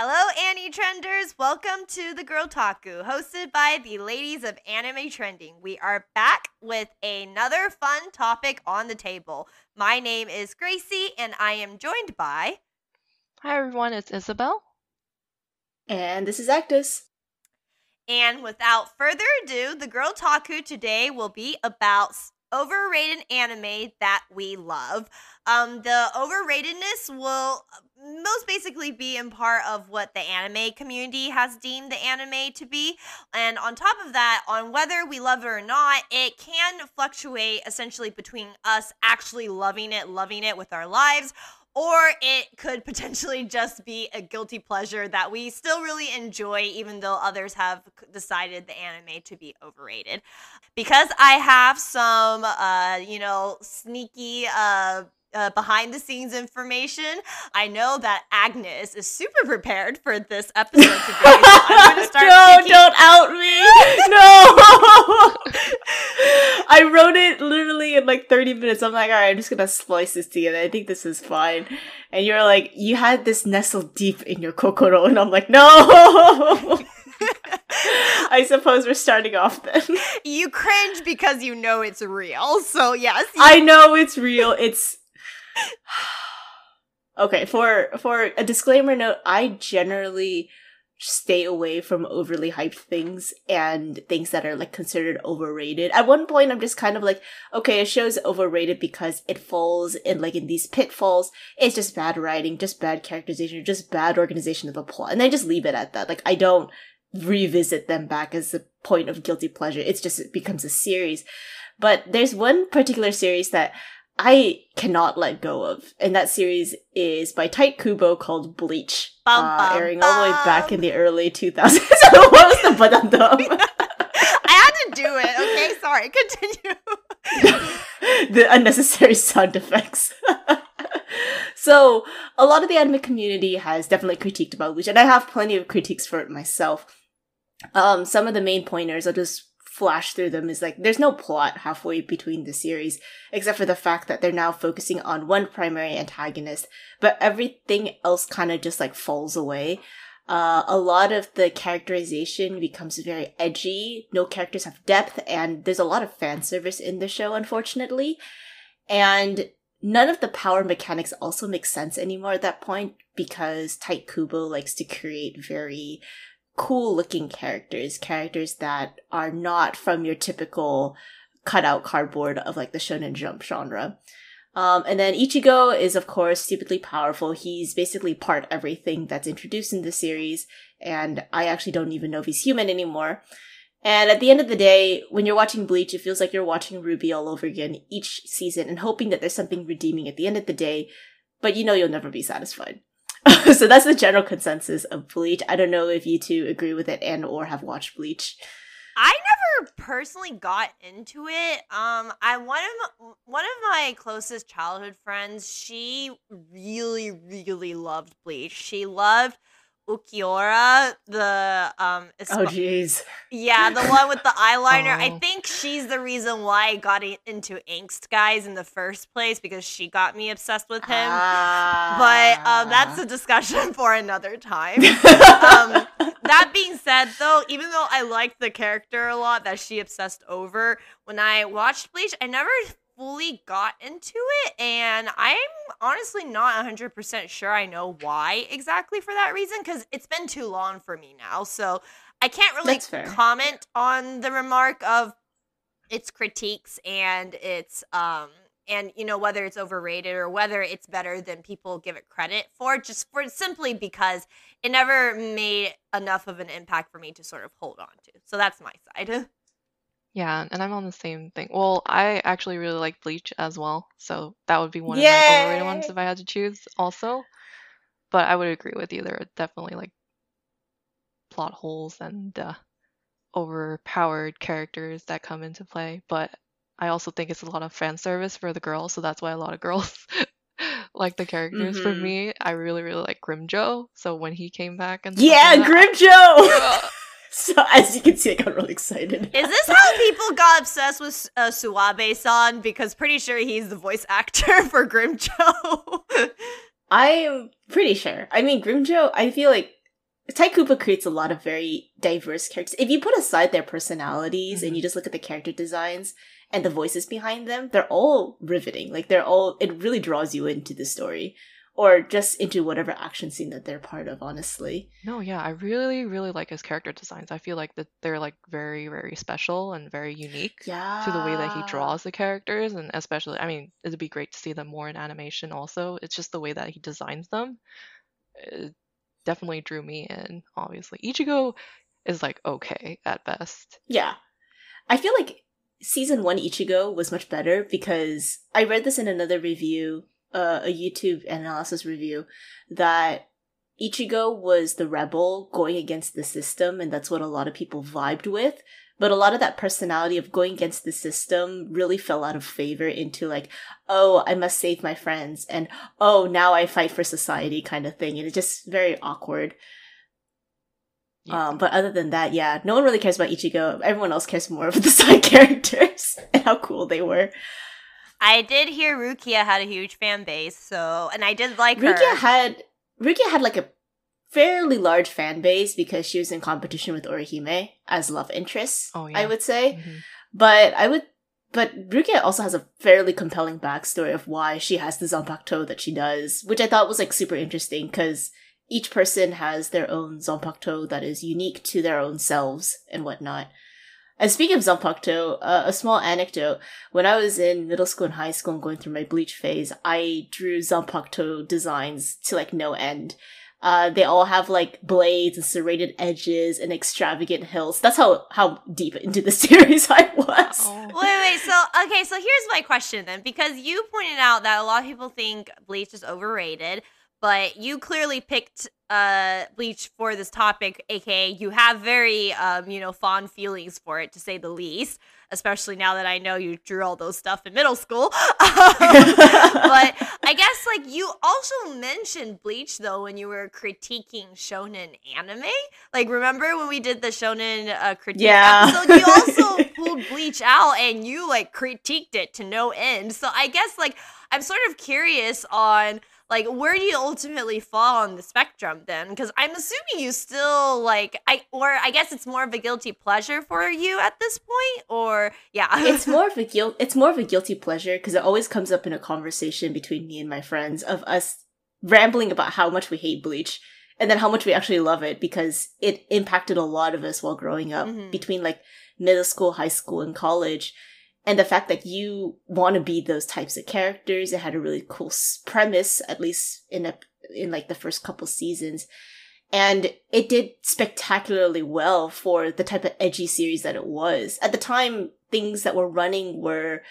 Hello, Annie Trenders. Welcome to the Girltaku, hosted by the ladies of Anime Trending. We are back with another fun topic on the table. My name is Gracie, and I am joined by. Hi, everyone. It's Isabel. And this is Agnes. And without further ado, the Girltaku today will be about overrated anime that we love. Um, the overratedness will most basically be in part of what the anime community has deemed the anime to be. And on top of that, on whether we love it or not, it can fluctuate essentially between us actually loving it, loving it with our lives, or it could potentially just be a guilty pleasure that we still really enjoy, even though others have decided the anime to be overrated. Because I have some, uh, you know, sneaky, uh, uh, behind the scenes information. I know that Agnes is super prepared for this episode today. So I'm going to start. no, picking- don't out me. no. I wrote it literally in like 30 minutes. I'm like, all right, I'm just gonna splice this together. I think this is fine. And you're like, you had this nestled deep in your kokoro, and I'm like, no. I suppose we're starting off then. you cringe because you know it's real. So yes, you- I know it's real. It's okay. For for a disclaimer note, I generally stay away from overly hyped things and things that are like considered overrated. At one point, I'm just kind of like, okay, a show's overrated because it falls in like in these pitfalls. It's just bad writing, just bad characterization, just bad organization of the plot, and I just leave it at that. Like I don't revisit them back as a point of guilty pleasure. It's just it becomes a series. But there's one particular series that I cannot let go of, and that series is by Tite Kubo called Bleach, Bum, uh, bum, airing all the way back in the early 2000s. what was the button I had to do it. Okay, sorry. Continue. the unnecessary sound effects. so, a lot of the anime community has definitely critiqued about Bleach, and I have plenty of critiques for it myself. Um, some of the main pointers, I'll just flash through them, is like there's no plot halfway between the series, except for the fact that they're now focusing on one primary antagonist, but everything else kind of just like falls away. Uh, a lot of the characterization becomes very edgy. No characters have depth, and there's a lot of fan service in the show, unfortunately. And none of the power mechanics also make sense anymore at that point because Tite Kubo likes to create very cool looking characters, characters that are not from your typical cutout cardboard of like the shonen jump genre. Um, and then Ichigo is, of course, stupidly powerful. He's basically part everything that's introduced in the series, and I actually don't even know if he's human anymore. And at the end of the day, when you're watching Bleach, it feels like you're watching RWBY all over again each season and hoping that there's something redeeming at the end of the day, but you know you'll never be satisfied. so that's the general consensus of Bleach. I don't know if you two agree with it and or have watched Bleach. I never personally got into it. Um, I one of one of my closest childhood friends. She really, really loved Bleach. She loved Ulquiorra, the um, Oh esp- jeez. yeah, the one with the eyeliner. I Oh. think she's the reason why I got into Angst guys in the first place because she got me obsessed with him. But um, that's a discussion for another time. um, that being said, though, even though I liked the character a lot that she obsessed over, when I watched Bleach, I never fully got into it, and I'm honestly not 100% sure I know why exactly for that reason because it's been too long for me now. So I can't really comment on the remark of its critiques and its um and you know whether it's overrated or whether it's better than people give it credit for just for simply because it never made enough of an impact for me to sort of hold on to so that's my side Yeah, and I'm on the same thing. Well, I actually really like Bleach as well, so that would be one of my overrated ones if I had to choose also. But I would agree with you. There are definitely like plot holes and uh, overpowered characters that come into play. But I also think it's a lot of fan service for the girls, so that's why a lot of girls like the characters. For Mhm. me, I really, really like Grimmjow. So when he came back and Yeah, that, Grimmjow! so as you can see, I got really excited. is this how people got obsessed with uh, Suwabe-san because pretty sure he's the voice actor for Grimmjow I'm pretty sure. I mean, Grimmjow, I feel like Tite Kubo creates a lot of very diverse characters. If you put aside their personalities and Mhm. you just look at the character designs and the voices behind them, they're all riveting. Like they're all it really draws you into the story or just into whatever action scene that they're part of, honestly. No, yeah, I really, really like his character designs. I feel like that they're like very, very special and very unique Yeah. to the way that he draws the characters, and especially, I mean, it'd be great to see them more in animation also. It's just the way that he designs them. It definitely drew me in, obviously. Ichigo is like okay at best. Yeah. I feel like season one Ichigo was much better because I read this in another review, uh, a YouTube analysis review, that Ichigo was the rebel going against the system, and that's what a lot of people vibed with. But a lot of that personality of going against the system really fell out of favor into like, oh, I must save my friends, and oh, now I fight for society kind of thing. And it's just very awkward. Yeah. Um, but other than that, yeah, no one really cares about Ichigo. Everyone else cares more about the side characters and how cool they were. I did hear Rukia had a huge fan base, so and I did like her. Rukia had Rukia had like a fairly large fan base because she was in competition with Orihime as love interest. Oh, I would say, Mhm. but I would. But Rukia also has a fairly compelling backstory of why she has the Zanpakuto that she does, which I thought was like super interesting because each person has their own Zanpakuto that is unique to their own selves and whatnot. And speaking of Zanpakuto, uh, a small anecdote. When I was in middle school and high school and going through my bleach phase, I drew Zanpakuto designs to like no end. Uh, they all have like blades and serrated edges and extravagant hills. That's how, how deep into the series I was. Oh. Wait, wait. So, okay. So here's my question then, because you pointed out that a lot of people think Bleach is overrated, but you clearly picked uh Bleach for this topic, aka you have very um you know fond feelings for it to say the least. Especially now that I know you drew all those stuff in middle school. but I guess like you also mentioned Bleach though when you were critiquing shonen anime. Like remember when we did the shonen uh, critique Yeah. episode? You also pulled Bleach out and you like critiqued it to no end. So I guess like I'm sort of curious on like where do you ultimately fall on the spectrum then? Because I'm assuming you still like I or I guess it's more of a guilty pleasure for you at this point, or yeah, it's more of a guilt. It's more of a guilty pleasure because it always comes up in a conversation between me and my friends of us rambling about how much we hate Bleach and then how much we actually love it because it impacted a lot of us while growing up Mhm. between like middle school, high school, and college. And the fact that you want to be those types of characters, it had a really cool premise, at least in a in like the first couple seasons, and it did spectacularly well for the type of edgy series that it was. At the time, things that were running were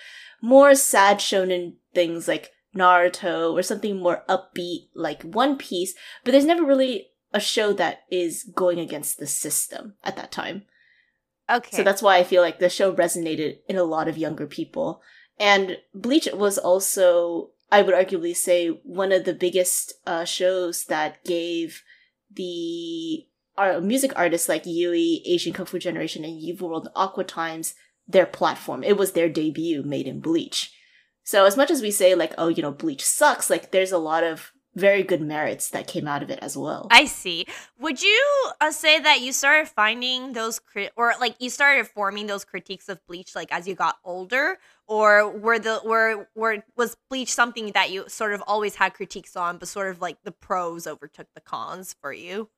more sad shonen things like Naruto or something more upbeat like One Piece, but there's never really a show that is going against the system at that time. Okay. So that's why I feel like the show resonated in a lot of younger people. And Bleach was also, I would arguably say, one of the biggest uh, shows that gave the uh, music artists like Yui, Asian Kung Fu Generation, and UVERworld Aqua Timez their platform. It was their debut made in Bleach. So as much as we say like, oh, you know, Bleach sucks, like there's a lot of very good merits that came out of it as well. I see. Would you uh, say that you started finding those crit or like you started forming those critiques of Bleach like as you got older, or were the were were was Bleach something that you sort of always had critiques on, but sort of like the pros overtook the cons for you?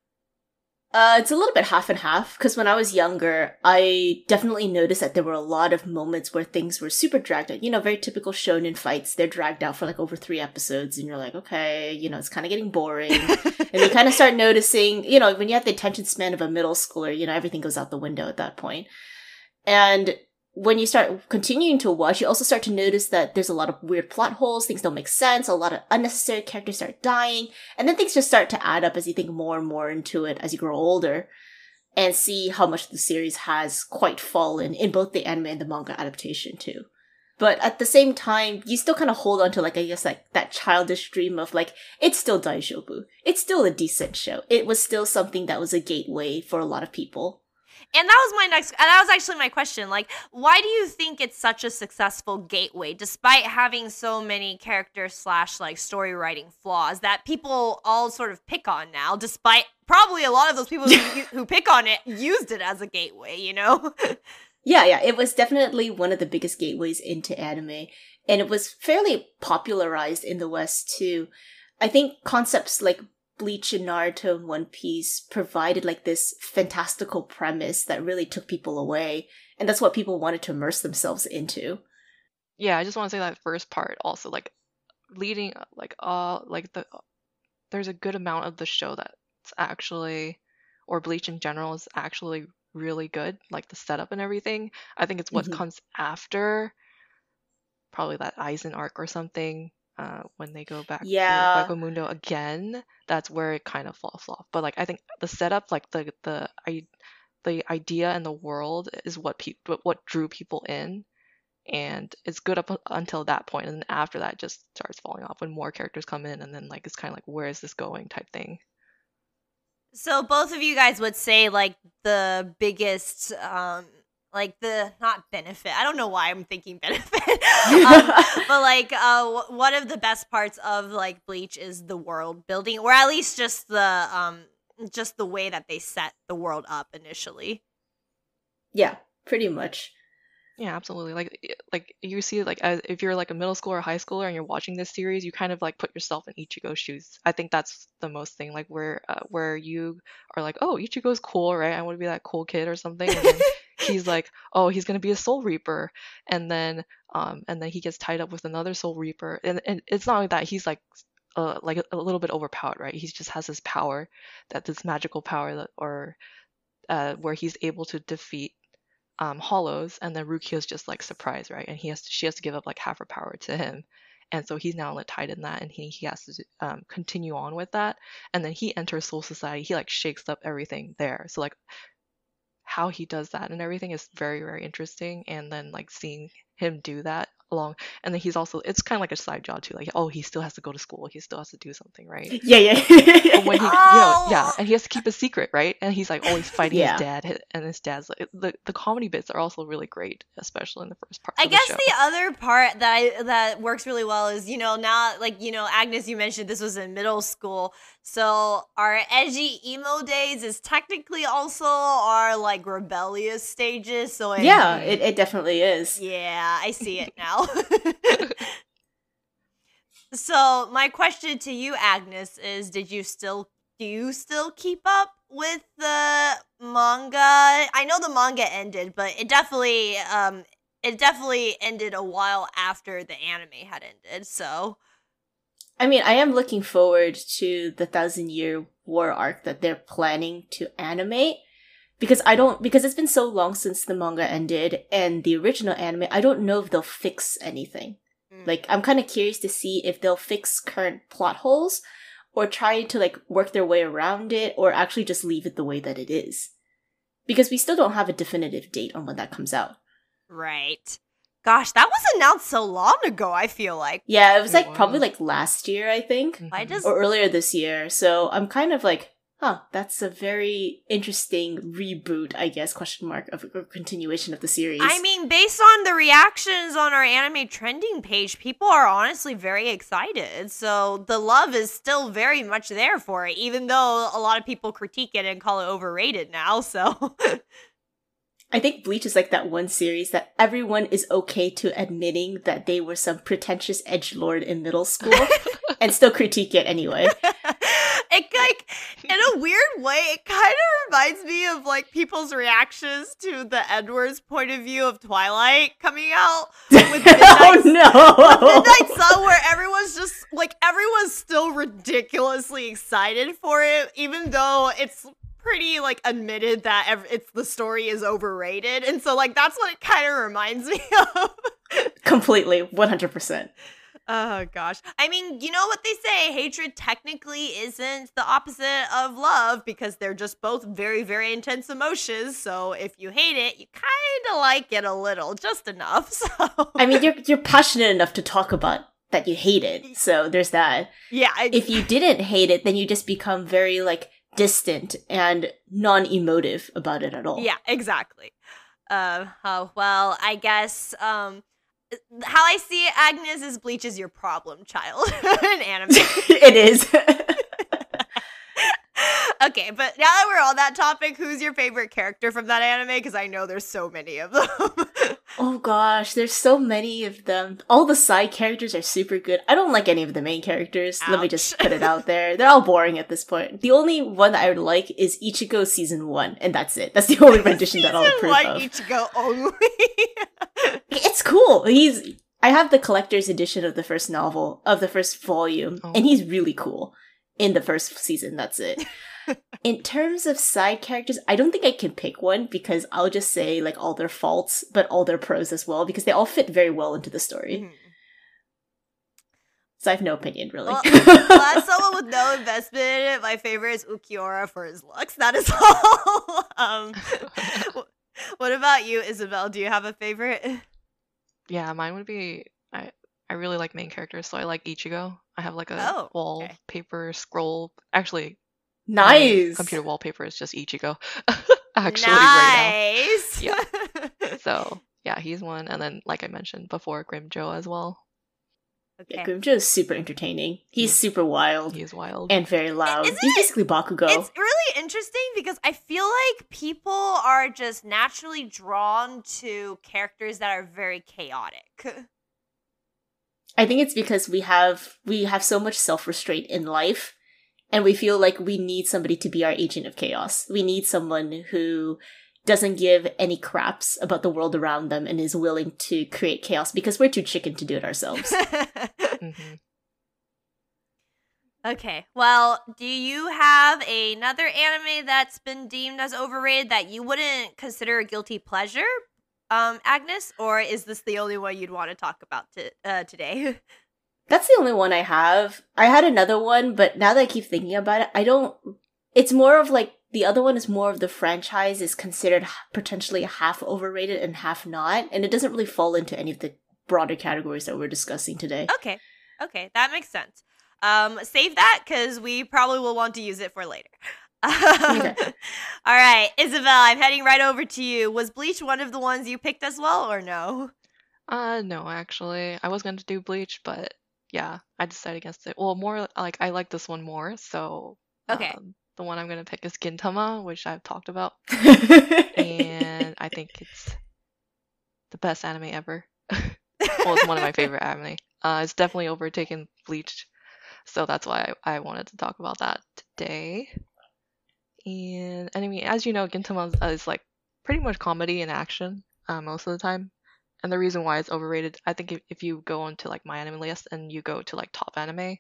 Uh, it's a little bit half and half because when I was younger, I definitely noticed that there were a lot of moments where things were super dragged out. You know, very typical shonen fights. They're dragged out for like over three episodes, and you're like, okay, you know, it's kind of getting boring. and you kind of start noticing, you know, when you have the attention span of a middle schooler, you know, everything goes out the window at that point. And when you start continuing to watch, you also start to notice that there's a lot of weird plot holes, things don't make sense, a lot of unnecessary characters start dying, and then things just start to add up as you think more and more into it as you grow older and see how much the series has quite fallen in both the anime and the manga adaptation too. But at the same time, you still kind of hold on to like I guess like that childish dream of like it's still Daijoubu. It's still a decent show. It was still something that was a gateway for a lot of people. And that was my next, and that was actually my question. Like, why do you think it's such a successful gateway, despite having so many character slash like story writing flaws that people all sort of pick on now? Despite probably a lot of those people who, who pick on it used it as a gateway, you know? yeah, yeah, it was definitely one of the biggest gateways into anime, and it was fairly popularized in the West too. I think concepts like Bleach and Naruto and One Piece provided like this fantastical premise that really took people away. And that's what people wanted to immerse themselves into. Yeah, I just want to say that first part also like leading like uh like the there's a good amount of the show that's actually or Bleach in general is actually really good, like the setup and everything. I think it's what mm-hmm. comes after probably that Aizen arc or something uh, when they go back yeah. to Mundo again, that's where it kind of falls off. But like I think the setup, like the the I, the idea and the world is what people what drew people in, and it's good up until that point, and then after that just starts falling off when more characters come in, and then like it's kind of like where is this going type thing. So both of you guys would say like the biggest um like the not benefit i don't know why i'm thinking benefit um, but like uh w- one of the best parts of like bleach is the world building or at least just the um just the way that they set the world up initially yeah pretty much yeah, absolutely. Like like you see like as, if you're like a middle schooler or high schooler and you're watching this series, you kind of like put yourself in Ichigo's shoes. I think that's the most thing like where uh, where you are like, "Oh, Ichigo's cool, right? I want to be that cool kid or something." He's like, "Oh, he's to be a soul reaper." And then um and then he gets tied up with another soul reaper. And and it's not like that. He's like uh, like a, a little bit overpowered, right? He just has this power, that this magical power that or uh, where he's able to defeat um, hollows, and then Rukia's just like surprised, right? And he has to, she has to give up like half her power to him, and so he's now like tied in that, and he he has to um, continue on with that, and then he enters Soul Society. He like shakes up everything there. So like how he does that and everything is very very interesting, and then like seeing him do that along. And then he's also it's kind of like a side job too like oh he still has to go to school he still has to do something right? Yeah yeah. But when he oh! you know yeah and he has to keep a secret right? And he's like always fighting yeah. his dad and his dad's like the, the comedy bits are also really great especially in the first part i guess the, the, other part that I, that works really well is you know now like you know agnes you mentioned this was in middle school. So our edgy emo days is technically also our like rebellious stages so it, yeah it, it definitely is. Yeah i see it now so my question to you, Agnes, is: Did you still do you still keep up with the manga? I know the manga ended, but it definitely um it definitely ended a while after the anime had ended. So. I mean, I am looking forward to the Thousand Year War arc that they're planning to animate because I don't because it's been so long since the manga ended and the original anime. I don't know if they'll fix anything. Mm. Like I'm kind of curious to see if they'll fix current plot holes or try to like work their way around it or actually just leave it the way that it is. Because we still don't have a definitive date on when that comes out. Right. Gosh, that was announced so long ago, I feel like. Yeah, it was like probably like last year, I think. I just or earlier this year. So I'm kind of like huh, that's a very interesting reboot, I guess, question mark, of a continuation of the series. I mean, based on the reactions on our anime trending page, people are honestly very excited. So the love is still very much there for it, even though a lot of people critique it and call it overrated now. So. I think Bleach is like that one series that everyone is okay to admitting that they were some pretentious edge lord in middle school and still critique it anyway. it like in a weird way, it kind of reminds me of like people's reactions to the Edwards point of view of Twilight coming out oh, with Midnight, oh no, with Midnight Sun, where everyone's just like everyone's still ridiculously excited for it, even though it's pretty like admitted that ev- it's the story is overrated, and so like that's what it kind of reminds me of. Completely, one hundred percent. Oh gosh. I mean, you know what they say, hatred technically isn't the opposite of love because they're just both very very intense emotions. So if you hate it, you kind of like it a little, just enough. So I mean, you're you're passionate enough to talk about that you hate it. So there's that. Yeah. I- if you didn't hate it, then you just become very like distant and non-emotive about it at all. Yeah, exactly. Uh, oh, well, I guess um, how I see it, Agnes, is Bleach is your problem child in anime. it is. okay, but now that we're on that topic, who's your favorite character from that anime? Because I know there's so many of them. oh gosh, there's so many of them. All the side characters are super good. I don't like any of the main characters. Ouch. Let me just put it out there. They're all boring at this point. The only one that I would like is Ichigo season one, and that's it. That's the only rendition that I'll approve one, of. Ichigo only. Cool. He's. I have the collector's edition of the first novel of the first volume, oh. and he's really cool in the first season. That's it. in terms of side characters, I don't think I can pick one because I'll just say like all their faults, but all their pros as well because they all fit very well into the story. Mm-hmm. So I have no opinion, really. Well, well, as someone with no investment in it, my favorite is Ulquiorra for his looks. That is all. um, what about you, Isabel? Do you have a favorite? Yeah, mine would be I. I really like main characters, so I like Ichigo. I have like a oh, wallpaper okay. scroll. Actually, Nice. computer wallpaper is just Ichigo. Actually, right now. Yeah. so yeah, he's one, and then like I mentioned before, Grimmjow as well. Okay. Yeah, Grimmjow is super entertaining. He's super wild. He's wild and very loud. Isn't he's basically Bakugo. It's really interesting because I feel like people are just naturally drawn to characters that are very chaotic. I think it's because we have we have so much self restraint in life and we feel like we need somebody to be our agent of chaos. We need someone who doesn't give any craps about the world around them and is willing to create chaos because we're too chicken to do it ourselves. mm-hmm. Okay. Well, do you have another anime that's been deemed as overrated that you wouldn't consider a guilty pleasure, um, Agnes, or is this the only one you'd want to talk about to, uh, today? That's the only one I have. I had another one, but now that I keep thinking about it, I don't. It's more of like the other one is more of the franchise is considered potentially half overrated and half not, and it doesn't really fall into any of the broader categories that we're discussing today. Okay, okay, that makes sense. Um, save that because we probably will want to use it for later. okay. All right, Isabel, I'm heading right over to you. Was Bleach one of the ones you picked as well, or no? Uh, no, actually, I was going to do Bleach, but yeah, I decided against it. Well, more like I like this one more, so okay. Um, the one I'm gonna pick is Gintama, which I've talked about, and I think it's the best anime ever. well, it's one of my favorite anime. Uh, it's definitely overtaken Bleach, so that's why I, I wanted to talk about that today. And I mean, as you know, Gintama is, is like pretty much comedy and action uh, most of the time and the reason why it's overrated, I think if, if you go onto like MyAnimeList and you go to like top anime,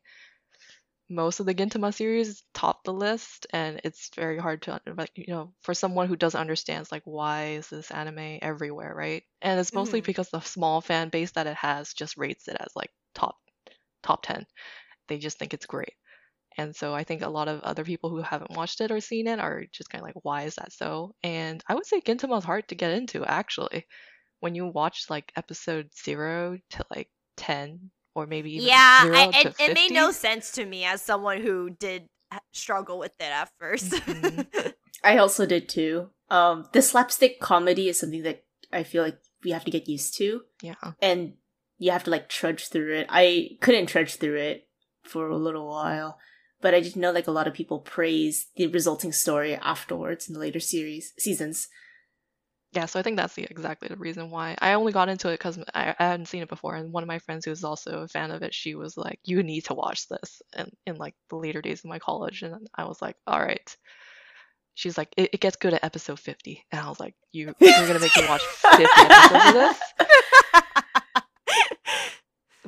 most of the Gintama series top the list, and it's very hard to like you know for someone who doesn't understand like why is this anime everywhere, right? And it's mostly mm-hmm. because the small fan base that it has just rates it as like top top ten. They just think it's great. And so I think a lot of other people who haven't watched it or seen it are just kind of like, why is that so? And I would say Gintama is hard to get into actually when you watch like episode zero to like 10 or maybe even yeah I, it, it made no sense to me as someone who did struggle with it at 1st mm-hmm. i also did too. Um the slapstick comedy is something that i feel like we have to get used to. Yeah. And you have to like trudge through it. I couldn't trudge through it for a little while but i did know like a lot of people praise the resulting story afterwards in the later series seasons yeah, so I think that's the exactly the reason why I only got into it because I, I hadn't seen it before, and one of my friends who was also a fan of it, she was like, "You need to watch this," and in like the later days of my college, and I was like, "All right." She's like, "It, it gets good at episode 50," and I was like, "You you're gonna make me watch 50 episodes of this?"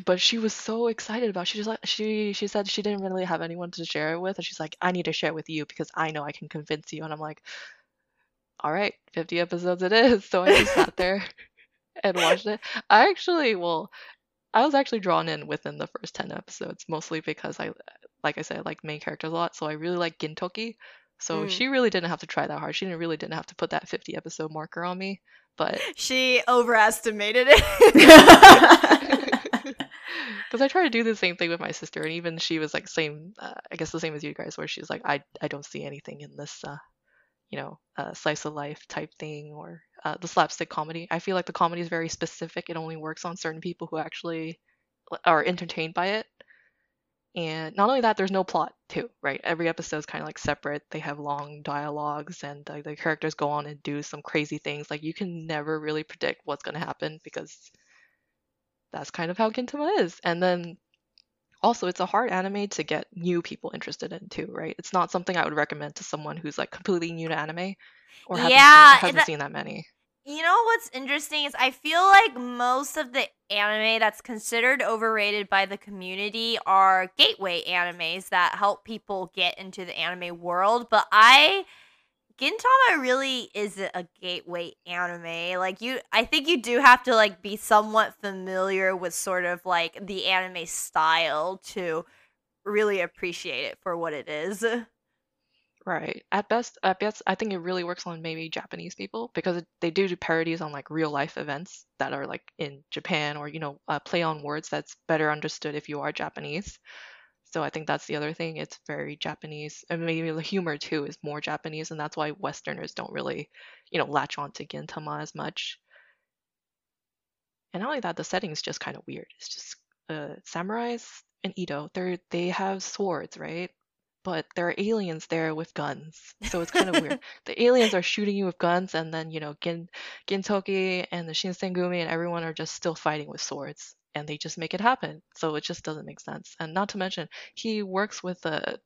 but she was so excited about. It. She just like she she said she didn't really have anyone to share it with, and she's like, "I need to share it with you because I know I can convince you," and I'm like all right, 50 episodes it is. So I just sat there and watched it. I actually, well, I was actually drawn in within the first 10 episodes, mostly because I, like I said, I like main characters a lot. So I really like Gintoki. So mm. she really didn't have to try that hard. She didn't really didn't have to put that 50 episode marker on me. But she overestimated it. Because I try to do the same thing with my sister, and even she was like same, uh, I guess the same as you guys, where she's like, I I don't see anything in this, uh, you know, uh, slice of life type thing or uh, the slapstick comedy. I feel like the comedy is very specific. It only works on certain people who actually are entertained by it. And not only that, there's no plot too, right? Every episode is kind of like separate. They have long dialogues, and the characters go on and do some crazy things. Like you can never really predict what's going to happen because that's kind of how Gintama is. And then also, it's a hard anime to get new people interested in too, right? It's not something I would recommend to someone who's like completely new to anime or hasn't, Yeah, seen, hasn't that- seen that many. You know what's interesting is I feel like most of the anime that's considered overrated by the community are gateway animes that help people get into the anime world, but I Gintama really isn't a gateway anime. Like you I think you do have to like be somewhat familiar with sort of like the anime style to really appreciate it for what it is. Right. At best, at best, I think it really works on maybe Japanese people because they do do parodies on like real life events that are like in Japan or you know uh, play on words that's better understood if you are Japanese. So I think that's the other thing. It's very Japanese, and maybe the humor too is more Japanese, and that's why Westerners don't really, you know, latch on to Gintama as much. And not only that, the setting's just kind of weird. It's just uh, samurais and Edo. They're they have swords, right? But there are aliens there with guns, so it's kind of weird. The aliens are shooting you with guns, and then you know Gin Gintoki and the Shinsengumi and everyone are just still fighting with swords, and they just make it happen. So it just doesn't make sense. And not to mention, he works with a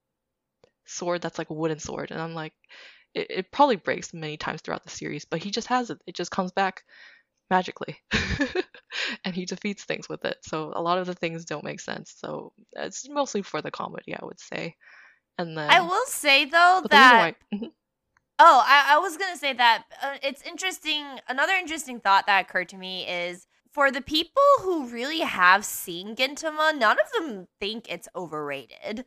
sword that's like a wooden sword, and I'm like, it, it probably breaks many times throughout the series, but he just has it. It just comes back magically, and he defeats things with it. So a lot of the things don't make sense. So it's mostly for the comedy, I would say. And then I will say though but the reason that Mhm. Oh, I, I was gonna say that uh, it's interesting. Another interesting thought that occurred to me is for the people who really have seen Gintama, none of them think it's overrated.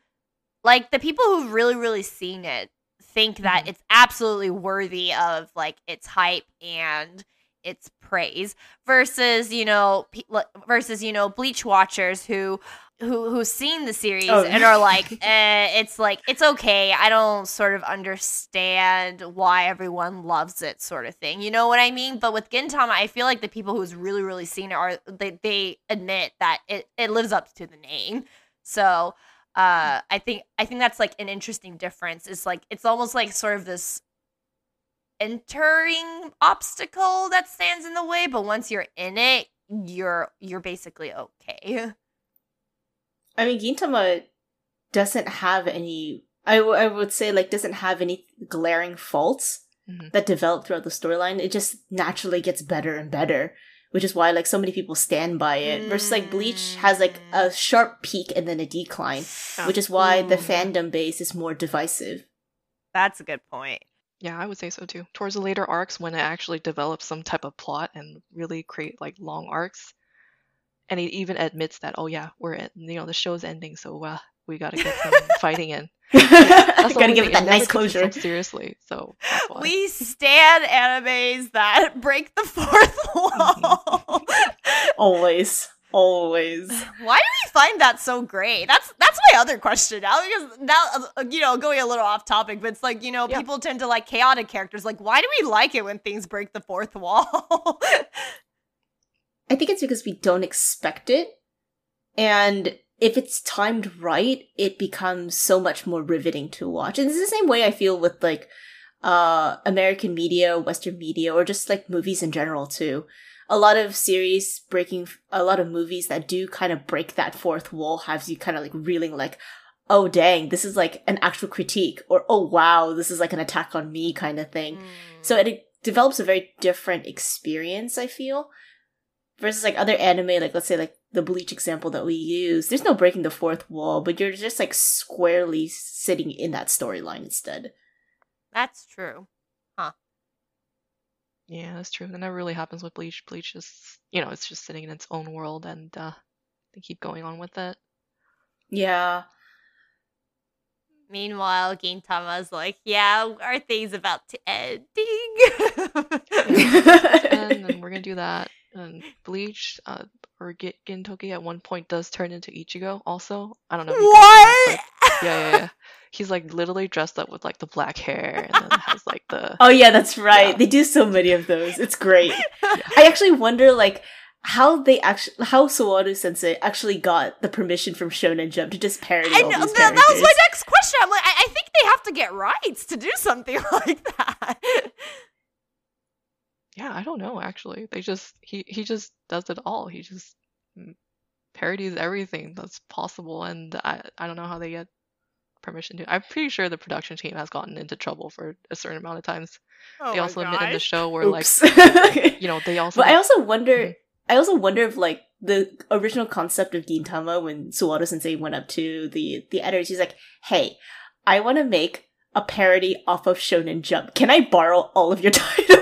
Like the people who've really, really seen it think that Mhm. it's absolutely worthy of like its hype and its praise versus you know pe- versus you know bleach watchers who who who've seen the series Oh. and are like eh, it's like it's okay. I don't sort of understand why everyone loves it sort of thing. You know what i mean? But with gintama i feel like the people who's really really seen it are they, they admit that it, it lives up to the name. So uh i think i think that's like an interesting difference. It's like it's almost like sort of this entering obstacle that stands in the way but once you're in it you're you're basically okay I mean, Gintama doesn't have any. I, w- I would say like doesn't have any glaring faults Mhm. that develop throughout the storyline. It just naturally gets better and better, which is why like so many people stand by it. Versus like Bleach has like a sharp peak and then a decline, which is why the fandom base is more divisive. that's a good point Yeah, I would say so too. Towards the later arcs, when it actually develops some type of plot and really create like long arcs, and he even admits that, oh yeah, we're in, you know, the show's ending, so uh, we gotta get some fighting in. That's the Gotta only give thing. it that never nice closure. seriously, so we stand animes that break the fourth wall always, always. why do we find that so great that's that's my other question now because now uh, you know going a little off topic but it's like you know Yeah. people tend to like chaotic characters like why do we like it when things break the fourth wall I think it's because we don't expect it. And if it's timed right, it becomes so much more riveting to watch. And it's the same way I feel with like uh American media, Western media, or just like movies in general too. A lot of series breaking a lot of movies that do kind of break that fourth wall has you kind of like reeling like, oh dang, this is like an actual critique, or oh wow, this is like an attack on me kind of thing. So it, it develops a very different experience, I feel. Versus like other anime, like let's say like the Bleach example that we use, there's no breaking the fourth wall, but you're just like squarely sitting in that storyline instead. that's true Huh. Yeah, that's true. That never really happens with Bleach. Bleach is, you know, it's just sitting in its own world, and uh, they keep going on with it. Yeah. meanwhile gintama's like yeah our thing's about to end and then we're gonna do that. And Bleach, uh, or Gi- Gintoki at one point does turn into Ichigo. Also, I don't know. if you guys know What? that, yeah, yeah, yeah. He's like literally dressed up with like the black hair and then has like the Oh yeah, that's right. Yeah. They do so many of those. It's great. I actually wonder like how they actually how Sawaru Sensei actually got the permission from Shonen Jump to just parody I all know, these that, characters. that was my next question. I'm like, I, I think they have to get rights to do something like that. Yeah. I don't know actually. They just he he just does it all. He just mm, parodies everything that's possible, and I I don't know how they get permission to. I'm pretty sure the production team has gotten into trouble for a certain amount of times. Oh they my also admit in the show where like you know they also but I also wonder. Mhm. I also wonder if like the original concept of Gintama when Suwaru Sensei went up to the the editors, he's like, "Hey, I want to make a parody off of Shonen Jump. Can I borrow all of your titles?"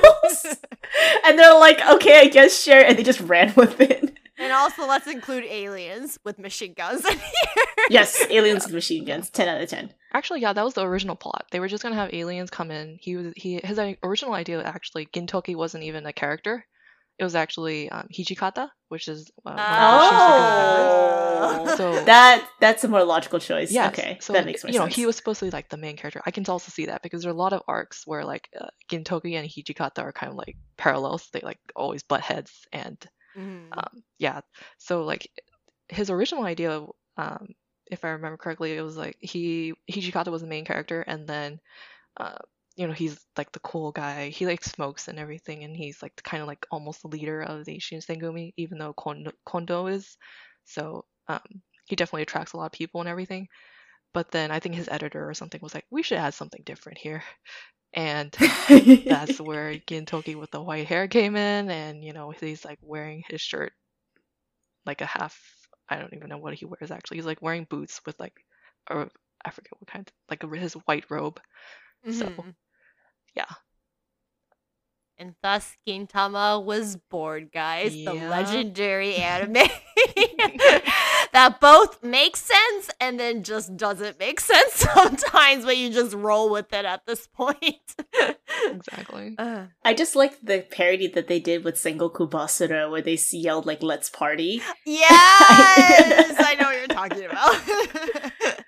and they're like, "Okay, I guess share," and they just ran with it. And also, let's include aliens with machine guns in here. yes, aliens with machine guns, ten out of ten. Actually, yeah, that was the original plot. They were just gonna have aliens come in. He was he his uh, original idea actually Gintoki wasn't even a character. It was actually um, Hijikata, which is uh, one of the Shinsengumi members. Oh. So- that that's a more logical choice. Yeah, okay, so that makes more you know he was supposed to be like the main character. I can also see that because there are a lot of arcs where like uh, Gintoki and Hijikata are kind of like parallels. They like always butt heads, and Mhm. um, yeah. So like his original idea, um, if I remember correctly, it was like he Hijikata was the main character, and then uh, you know he's like the cool guy. He like smokes and everything, and he's like kind of like almost the leader of the Shinsengumi, even though Kondo, Kondo is. So um, he definitely attracts a lot of people and everything. But then I think his editor or something was like, we should add something different here. And that's where Gintoki with the white hair came in, and you know he's like wearing his shirt like a half. I don't even know what he wears actually. He's like wearing boots with like, or I forget what kind, like a, his white robe. So Mhm. Yeah, And thus Gintama was born, guys. The legendary anime that both makes sense and then just doesn't make sense sometimes, but you just roll with it at this point. exactly. Uh, I just like the parody that they did with Sengoku Basara where they yelled like "Let's party." yes, I know what you're talking about.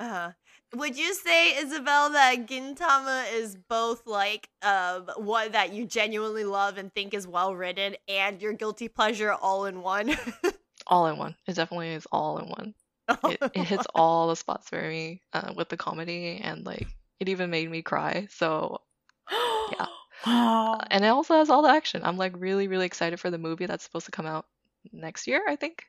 uh, would you say, Isabel, that Gintama is both like um, one that you genuinely love and think is well written, and your guilty pleasure all in one? All in one. It definitely is all in one. It, it hits all the spots for me uh, with the comedy, and like it even made me cry. So Yeah. Uh, and it also has all the action. I'm like really, really excited for the movie that's supposed to come out next year. I think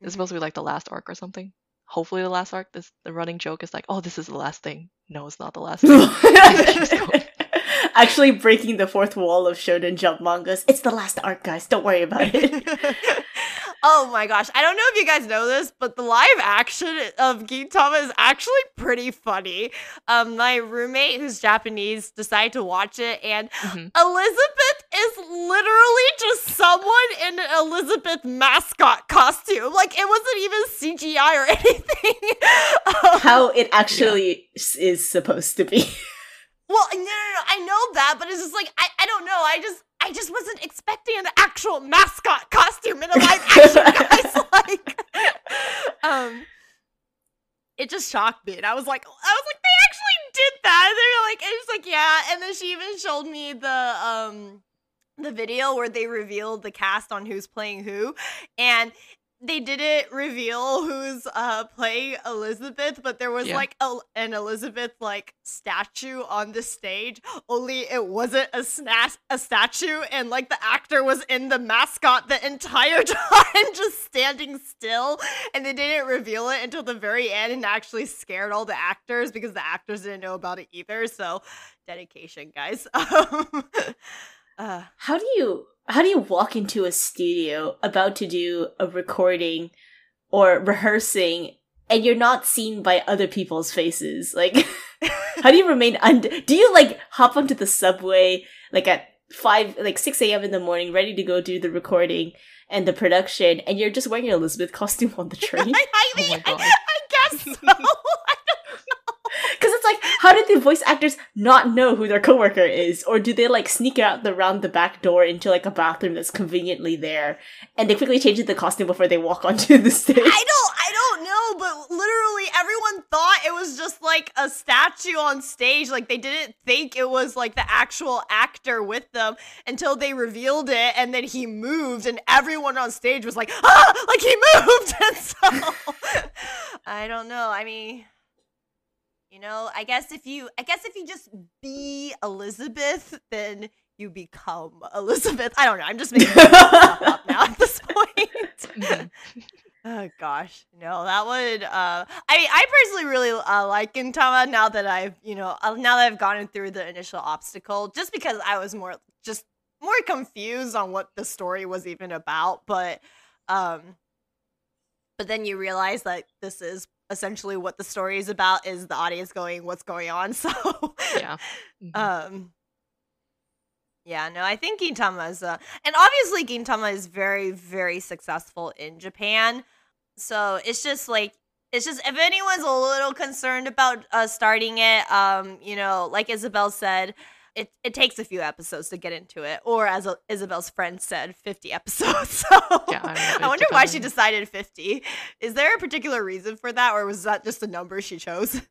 it's supposed to be like the last arc or something. Hopefully, the last arc. This the running joke is like, oh, this is the last thing. No, it's not the last thing. Actually, breaking the fourth wall of Shonen Jump mangas. It's the last arc, guys. Don't worry about it. oh my gosh. I don't know if you guys know this, but the live action of Gintama is actually pretty funny. Um, my roommate, who's Japanese, decided to watch it, and Mhm. Elizabeth is literally just someone in an Elizabeth mascot costume. Like, it wasn't even CGI or anything. Um, How it actually s is supposed to be. well, no, no, no, I know that, but it's just like I, I don't know. I just, I just wasn't expecting an actual mascot costume in a live action, guys. like, um, it just shocked me, and I was like, I was like, they actually did that. And they were like, it's like, yeah. And then she even showed me the um the video where they revealed the cast on who's playing who, and they didn't reveal who's uh playing Elizabeth, but there was Yeah. like a, an Elizabeth like statue on the stage. Only it wasn't a a statue, and like the actor was in the mascot the entire time, just standing still. And they didn't reveal it until the very end, and actually scared all the actors because the actors didn't know about it either. So dedication, guys. Uh, How do you how do you walk into a studio about to do a recording or rehearsing and you're not seen by other people's faces? Like how do you remain und do you like hop onto the subway like at five like six AM in the morning ready to go do the recording and the production and you're just wearing your Elizabeth costume on the train? I, I, Oh I, I guess so. I don't know. Because it's like how did the voice actors not know who their coworker is, or do they like sneak out the around the back door into like a bathroom that's conveniently there, and they quickly change the costume before they walk onto the stage? I don't, I don't know, but literally everyone thought it was just like a statue on stage. Like they didn't think it was like the actual actor with them until they revealed it, and then he moved, and everyone on stage was like, ah, like he moved, and so I don't know. I mean. You know, I guess if you I guess if you just be Elizabeth, then you become Elizabeth. I don't know. I'm just making stuff up now at this point. Mhm. oh gosh, no, that would. Uh, I mean, I personally really uh, like Gintama now that I've you know uh, now that I've gone through the initial obstacle, just because I was more just more confused on what the story was even about, but um, but then you realize that this is essentially what the story is about is the audience going what's going on so Yeah. Mhm. um yeah no i think gintama is uh and obviously gintama is very very successful in japan so it's just like it's just if anyone's a little concerned about uh starting it um you know like isabel said it, it takes a few episodes to get into it or as isabel's friend said 50 episodes so Yeah, I I wonder why she decided 50 is there a particular reason for that or was that just a number she chose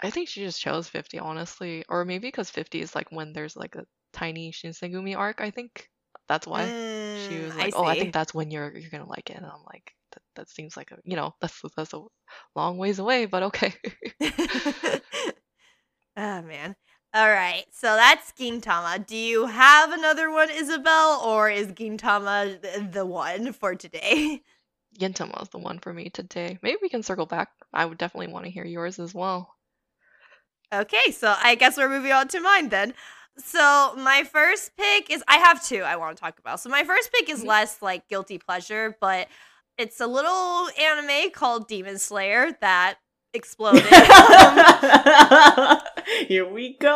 I think she just chose 50, honestly. Or maybe because 50 is like when there's like a tiny Shinsengumi arc, I think. That's why. she Mm, was I like, "Oh, I think that's when you're you're gonna like it," and I'm like, "That, that seems like a you know that's that's a long ways away, but okay." oh man. All right. So that's Gintama. Do you have another one, Isabel, or is Gintama the one for today? Gintama is the one for me today. Maybe we can circle back. I would definitely want to hear yours as well. Okay, so I guess we're moving on to mine then. So my first pick is I have two I want to talk about. So my first pick is Mhm. less like guilty pleasure, but it's a little anime called Demon Slayer that exploded. Um, Here we go.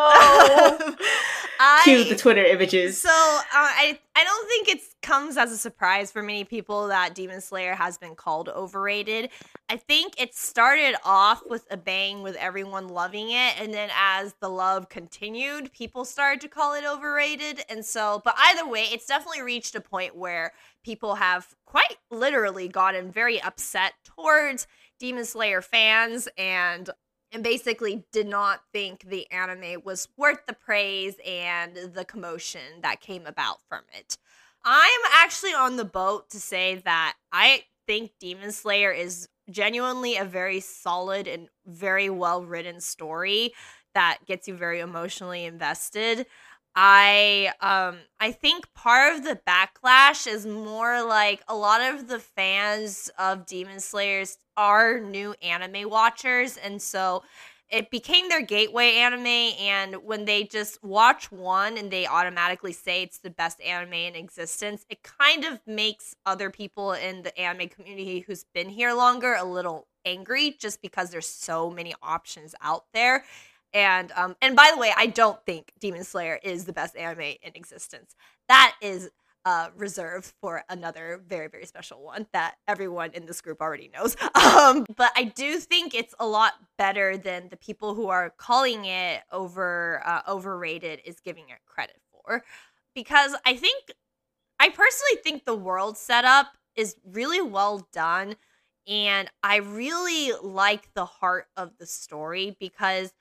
I, Cue the Twitter images. So uh, I I don't think it comes as a surprise for many people that Demon Slayer has been called overrated. I think it started off with a bang with everyone loving it, and then as the love continued, people started to call it overrated. And so, but either way, it's definitely reached a point where people have quite literally gotten very upset towards Demon Slayer fans and and basically did not think the anime was worth the praise and the commotion that came about from it. I'm actually on the boat to say that I think Demon Slayer is genuinely a very solid and very well written story that gets you very emotionally invested. I um I think part of the backlash is more like a lot of the fans of Demon Slayers are new anime watchers and so it became their gateway anime and when they just watch one and they automatically say it's the best anime in existence it kind of makes other people in the anime community who's been here longer a little angry just because there's so many options out there and um and by the way i don't think demon slayer is the best anime in existence that is uh, reserved for another very very special one that everyone in this group already knows. Um, but I do think it's a lot better than the people who are calling it over uh, overrated is giving it credit for, because I think I personally think the world setup is really well done, and I really like the heart of the story because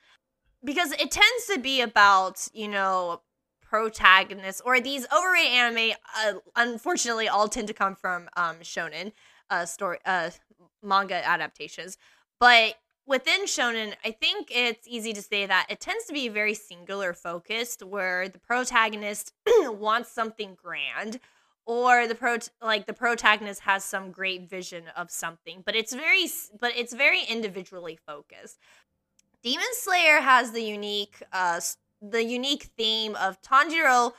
because it tends to be about you know protagonists or these overrated anime uh, unfortunately all tend to come from um shonen uh story uh manga adaptations. But within shonen i think it's easy to say that it tends to be very singular focused where the protagonist wants something grand or the pro like the protagonist has some great vision of something but it's very but it's very individually focused demon slayer has the unique uh the unique theme of Tanjiro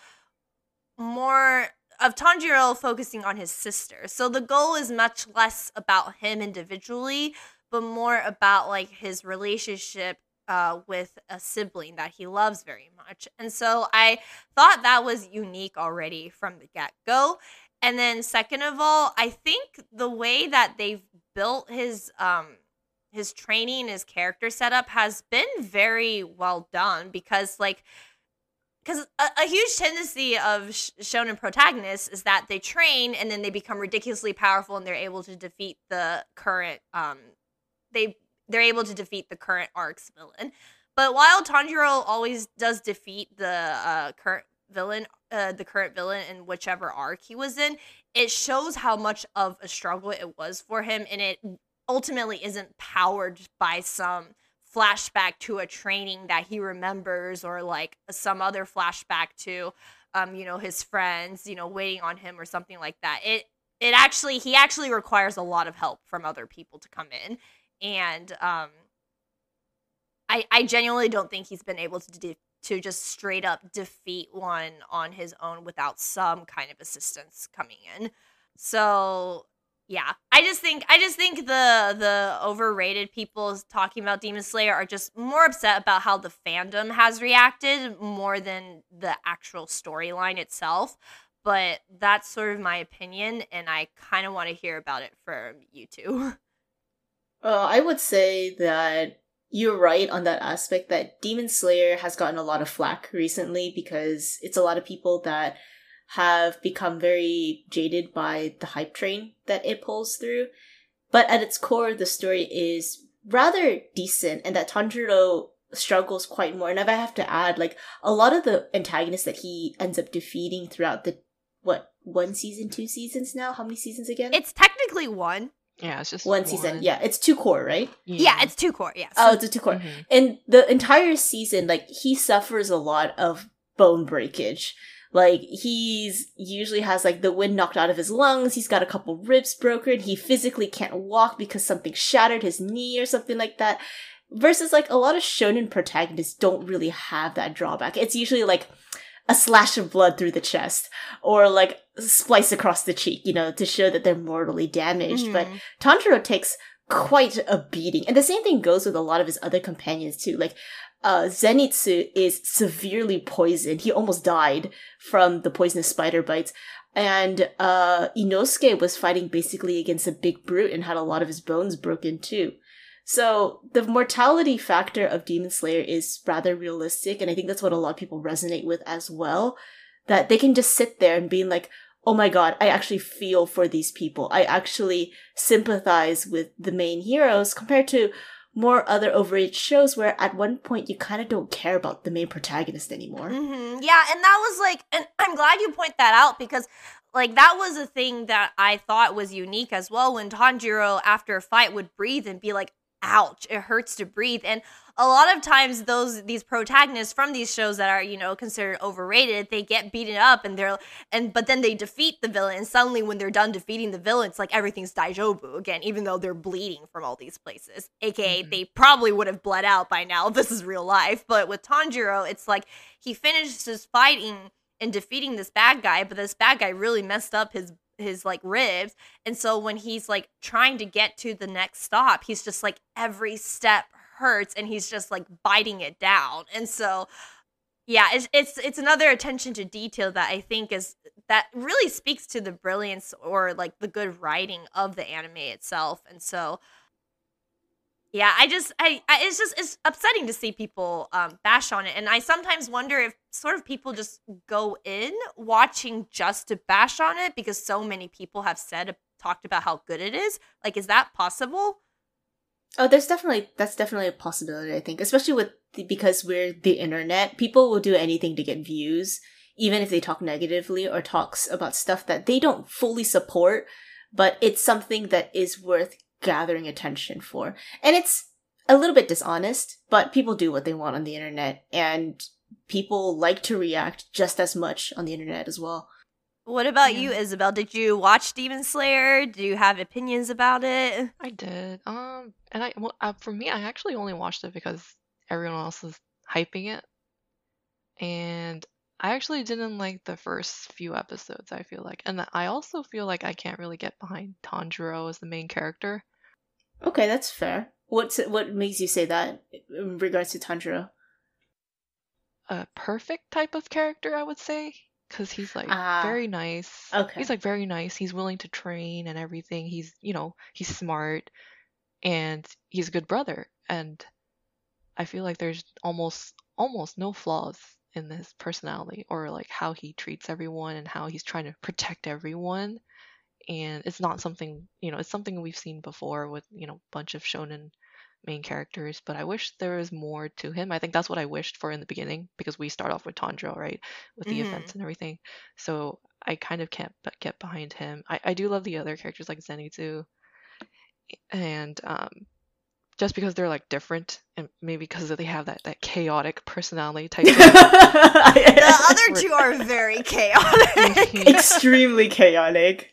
more of Tanjiro focusing on his sister. So the goal is much less about him individually, but more about like his relationship uh, with a sibling that he loves very much. And so I thought that was unique already from the get go. And then second of all, I think the way that they've built his um his training, his character setup has been very well done because like because a, a, huge tendency of sh- shonen protagonists is that they train and then they become ridiculously powerful and they're able to defeat the current um they they're able to defeat the current arc's villain. But while tanjiro always does defeat the uh, current villain uh, the current villain in whichever arc he was in it shows how much of a struggle it was for him and it ultimately isn't powered by some flashback to a training that he remembers or like some other flashback to um you know his friends you know waiting on him or something like that. It it actually he actually requires a lot of help from other people to come in. And um i i genuinely don't think he's been able to de- to just straight up defeat one on his own without some kind of assistance coming in. So yeah i just think i just think the the overrated people talking about demon slayer are just more upset about how the fandom has reacted more than the actual storyline itself but that's sort of my opinion and i kind of want to hear about it from you two. Uh, i would say that you're right on that aspect that demon slayer has gotten a lot of flack recently because it's a lot of people that have become very jaded by the hype train that it pulls through. But at its core, the story is rather decent, and that Tanjiro struggles quite more. And if I have to add, like a lot of the antagonists that he ends up defeating throughout the what one season, two seasons now? How many seasons again? It's technically one. Yeah, it's just one, one. season. Yeah, it's two cour, right? Yeah, yeah it's two cour. Yeah. Oh, it's a two cour. Mm-hmm. And the entire season, like he suffers a lot of bone breakage. Like he's usually has like the wind knocked out of his lungs. He's got a couple ribs broken. He physically can't walk because something shattered his knee or something like that. Versus like a lot of shonen protagonists don't really have that drawback. It's usually like a slash of blood through the chest or like splice across the cheek, you know, to show that they're mortally damaged. Mm-hmm. But Tanjiro takes quite a beating. And the same thing goes with a lot of his other companions too. Like uh, Zenitsu is severely poisoned. He almost died from the poisonous spider bites. And uh, Inosuke was fighting basically against a big brute and had a lot of his bones broken too. So the mortality factor of Demon Slayer is rather realistic, and I think that's what a lot of people resonate with as well. That they can just sit there and being like, oh my god, I actually feel for these people. I actually sympathize with the main heroes compared to, more other overrated shows where at one point you kind of don't care about the main protagonist anymore. Mm-hmm. Yeah, and that was like, and I'm glad you point that out because like that was a thing that I thought was unique as well when Tanjiro after a fight would breathe and be like, ouch, it hurts to breathe. And a lot of times those these protagonists from these shows that are you know considered overrated they get beaten up and they're and but then they defeat the villain. And suddenly when they're done defeating the villain it's like everything's daijobu again even though they're bleeding from all these places. Aka mm-hmm. they probably would have bled out by now this is real life. But with tanjiro it's like he finishes fighting and defeating this bad guy but this bad guy really messed up his his like ribs. And so when he's like trying to get to the next stop he's just like every step hurts and he's just like biting it down. And so yeah, it's it's it's another attention to detail that I think is that really speaks to the brilliance or like the good writing of the anime itself. And so yeah, I just I, I it's just it's upsetting to see people um bash on it and I sometimes wonder if sort of people just go in watching just to bash on it because so many people have said talked about how good it is. Like is that possible? Oh, there's definitely that's definitely a possibility. I think, especially with the, because we're the internet, people will do anything to get views, even if they talk negatively or talks about stuff that they don't fully support. But it's something that is worth gathering attention for, and it's a little bit dishonest. But people do what they want on the internet, and people like to react just as much on the internet as well. What about yeah. you, Isabel? Did you watch Demon Slayer? Do you have opinions about it? I did. Um, and I well, uh, for me, I actually only watched it because everyone else was hyping it, and I actually didn't like the first few episodes. I feel like, and I also feel like I can't really get behind Tanjiro as the main character. Okay, that's fair. What's what makes you say that in regards to Tanjiro? A perfect type of character, I would say because he's like uh, very nice. Okay. He's like very nice. He's willing to train and everything. He's you know he's smart, and he's a good brother and I feel like there's almost almost no flaws in his personality or like how he treats everyone and how he's trying to protect everyone and it's not something you know it's something we've seen before with you know a bunch of shonen main characters but i wish there was more to him. I think that's what i wished for in the beginning because we start off with tanjiro right with the Mhm. events and everything. So i kind of can't but get behind him. I, I do love the other characters like zenitsu and um just because they're like different and maybe because they have that that chaotic personality type thing. The other two are very chaotic. Extremely chaotic.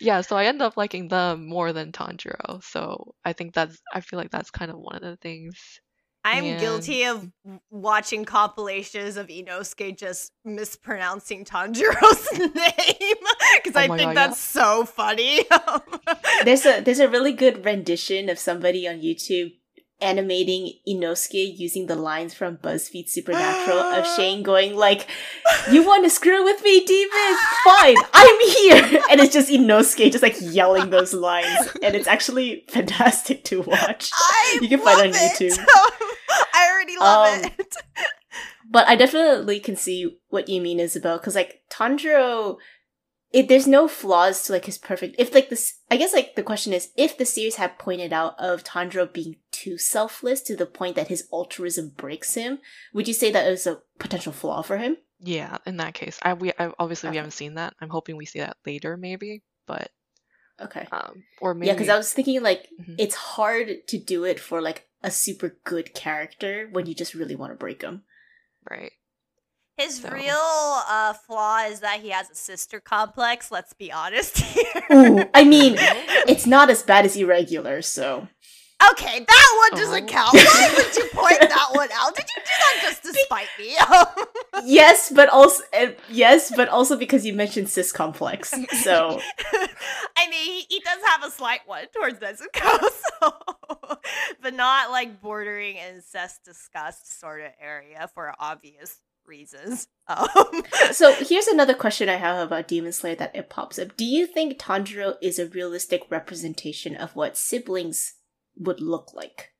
yeah, so I end up liking them more than Tanjiro. So I think that's I feel like that's kind of one of the things. I'm And- guilty of watching compilations of Inosuke just mispronouncing Tanjiro's name because Oh I think God, yeah. that's so funny. There's a there's a really good rendition of somebody on YouTube animating Inosuke using the lines from BuzzFeed Supernatural of Shane going like, "You want to screw with me, demon? Fine, I'm here." And it's just Inosuke just like yelling those lines, and it's actually fantastic to watch. I You can find it on love it. YouTube. I already love Um, it. But I definitely can see what you mean, Isabel, because like Tanjiro, it, there's no flaws to like his perfect. If like this, I guess like the question is, if the series had pointed out of Tanjiro being too selfless to the point that his altruism breaks him, would you say that it was a potential flaw for him? Yeah, in that case, I we I, obviously we haven't seen that. I'm hoping we see that later, maybe, but Okay. um, or maybe Yeah, because I was thinking like Mhm. it's hard to do it for like a super good character when you just really want to break him. right. His So- real uh, flaw is that he has a sister complex. Let's be honest here. Ooh, I mean, it's not as bad as irregular, so Okay, that one doesn't Oh. count. Why would you point that one out? Did you do that just to spite me? yes, but also uh, yes, but also because you mentioned sis complex. So I mean, he, he does have a slight one towards Nezuko, so, but not like bordering incest disgust sort of area for obvious reasons. Um, so here's another question I have about Demon Slayer that it pops up. Do you think Tanjiro is a realistic representation of what siblings would look like?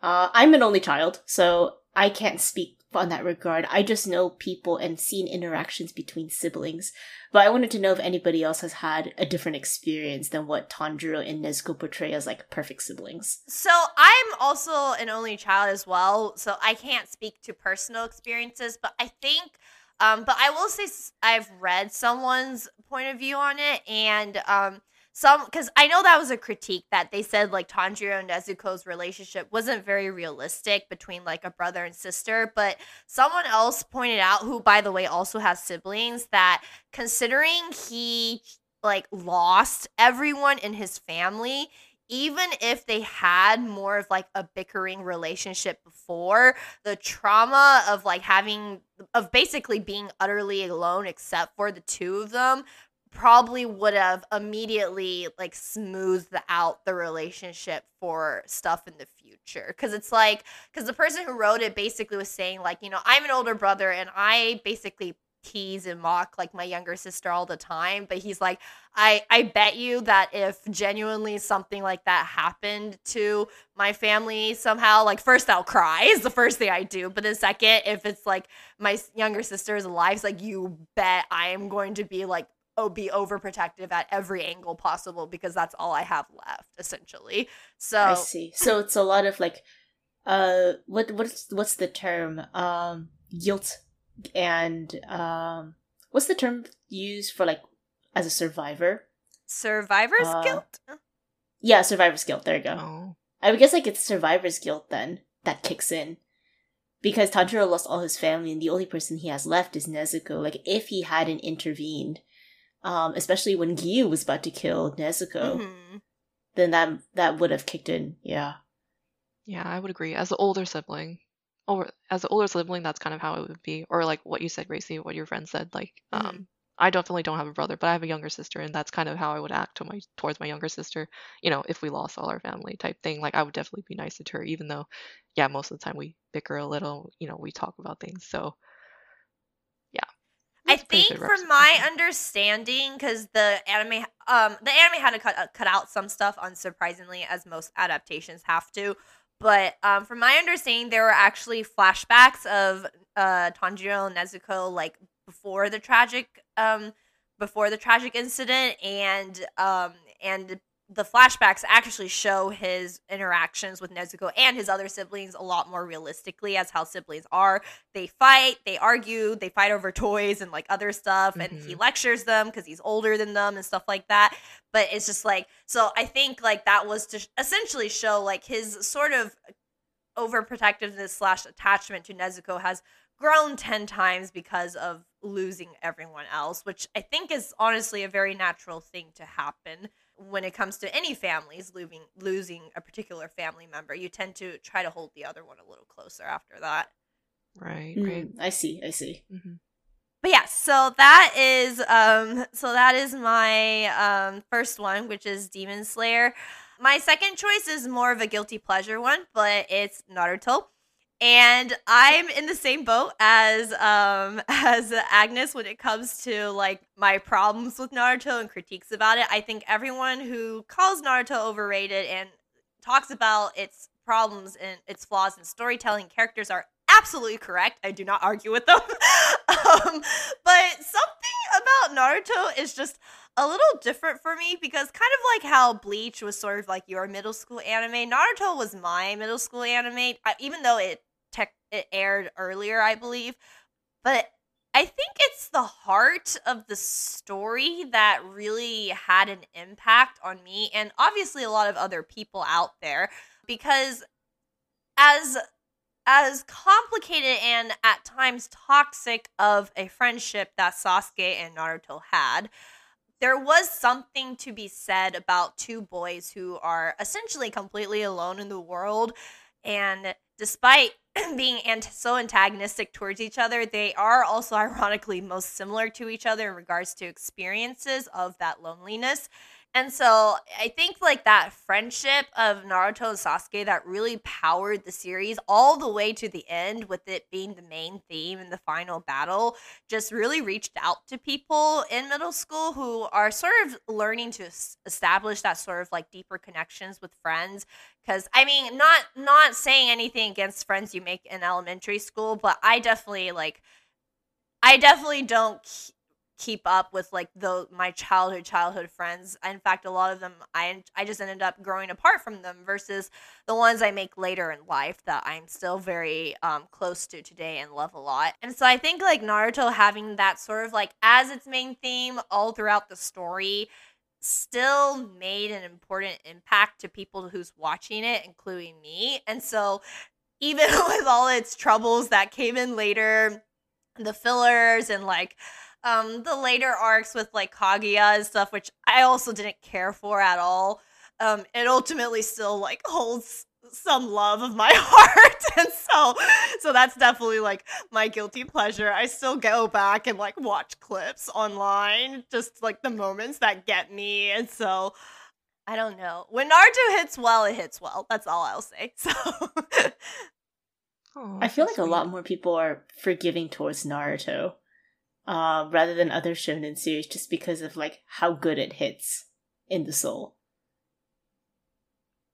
Uh, I'm an only child, so I can't speak on that regard. I just know people and seen interactions between siblings. But I wanted to know if anybody else has had a different experience than what Tanjiro and Nezuko portray as like perfect siblings. so I'm also an only child as well, so I can't speak to personal experiences, but I think. Um, but I will say I've read someone's point of view on it, and um, some because I know that was a critique that they said like Tanjiro and Nezuko's relationship wasn't very realistic between like a brother and sister, but someone else pointed out who by the way also has siblings that considering he like lost everyone in his family even if they had more of like a bickering relationship before the trauma of like having of basically being utterly alone except for the two of them probably would have immediately like smoothed out the relationship for stuff in the future. Because it's like because the person who wrote it basically was saying like you know i'm an older brother and i basically tease and mock like my younger sister all the time. But he's like i i bet you that if genuinely something like that happened to my family somehow like first i'll cry is the first thing i do. But then second if it's like my younger sister is alive it's like you bet i am going to be like oh be overprotective at every angle possible because that's all i have left essentially so I see. So it's a lot of like, uh, what what's what's the term? Um, guilt and um, what's the term used for like as a survivor? survivor's Uh, guilt Yeah, survivor's guilt. There you go. Oh, I would guess like it's survivor's guilt then that kicks in. Because Tanjiro lost all his family and the only person he has left is Nezuko. Like if he hadn't intervened, um, especially when Giyu was about to kill Nezuko, Mhm. then that that would have kicked in. Yeah. yeah, I would agree. As the older sibling, or as the older sibling, that's kind of how it would be. Or like what you said, Gracie, what your friend said. Like, Mhm. um, I definitely don't have a brother, but I have a younger sister, and that's kind of how I would act to my towards my younger sister. You know, if we lost all our family type thing, like I would definitely be nicer to her, even though, yeah, most of the time we bicker a little. You know, we talk about things. So I think from my understanding, because the anime, um, the anime had to cut uh, cut out some stuff, unsurprisingly, as most adaptations have to. But um, from my understanding, there were actually flashbacks of uh, Tanjiro and Nezuko like before the tragic um before the tragic incident and um and the flashbacks actually show his interactions with Nezuko and his other siblings a lot more realistically as how siblings are. They fight, they argue, they fight over toys and like other stuff, mm-hmm. and he mm-hmm. lectures them because he's older than them and stuff like that. But it's just like, so I think like that was to essentially show like his sort of overprotectiveness slash attachment to Nezuko has grown 10 times because of losing everyone else, which I think is honestly a very natural thing to happen when it comes to any families losing losing a particular family member. You tend to try to hold the other one a little closer after that. Right, mm, right. I see, I see. Mm-hmm. But yeah, so that is um so that is my um first one, which is Demon Slayer. My second choice is more of a guilty pleasure one, but it's Naruto and I'm in the same boat as um as Agnes when it comes to like my problems with Naruto and critiques about it. I think everyone who calls Naruto overrated and talks about its problems and its flaws in storytelling characters are absolutely correct. I do not argue with them. um, but something about Naruto is just a little different for me because kind of like how Bleach was sort of like your middle school anime, Naruto was my middle school anime, even though it tech it aired earlier, I believe. But I think it's the heart of the story that really had an impact on me and obviously a lot of other people out there because as as complicated and at times toxic of a friendship that Sasuke and Naruto had, there was something to be said about two boys who are essentially completely alone in the world and despite being ant- so antagonistic towards each other, they are also ironically most similar to each other in regards to experiences of that loneliness. And so I think like that friendship of Naruto and Sasuke that really powered the series all the way to the end with it being the main theme in the final battle just really reached out to people in middle school who are sort of learning to establish that sort of like deeper connections with friends. Cuz I mean not not saying anything against friends you make in elementary school but I definitely like I definitely don't keep up with like the my childhood childhood friends. In fact, a lot of them I I just ended up growing apart from them versus the ones I make later in life that I'm still very um close to today and love a lot. And so I think like Naruto having that sort of like as its main theme all throughout the story still made an important impact to people who's watching it including me. And so even with all its troubles that came in later, the fillers and like um the later arcs with like Kaguya and stuff, which I also didn't care for at all. Um, it ultimately still like holds some love of my heart. And so so that's definitely like my guilty pleasure. I still go back and like watch clips online just like the moments that get me. And so i don't know. When naruto hits well it hits well. That's all i'll say. So oh, i feel like sweet. a lot more people are forgiving towards naruto uh, rather than other shonen series just because of like how good it hits in the soul.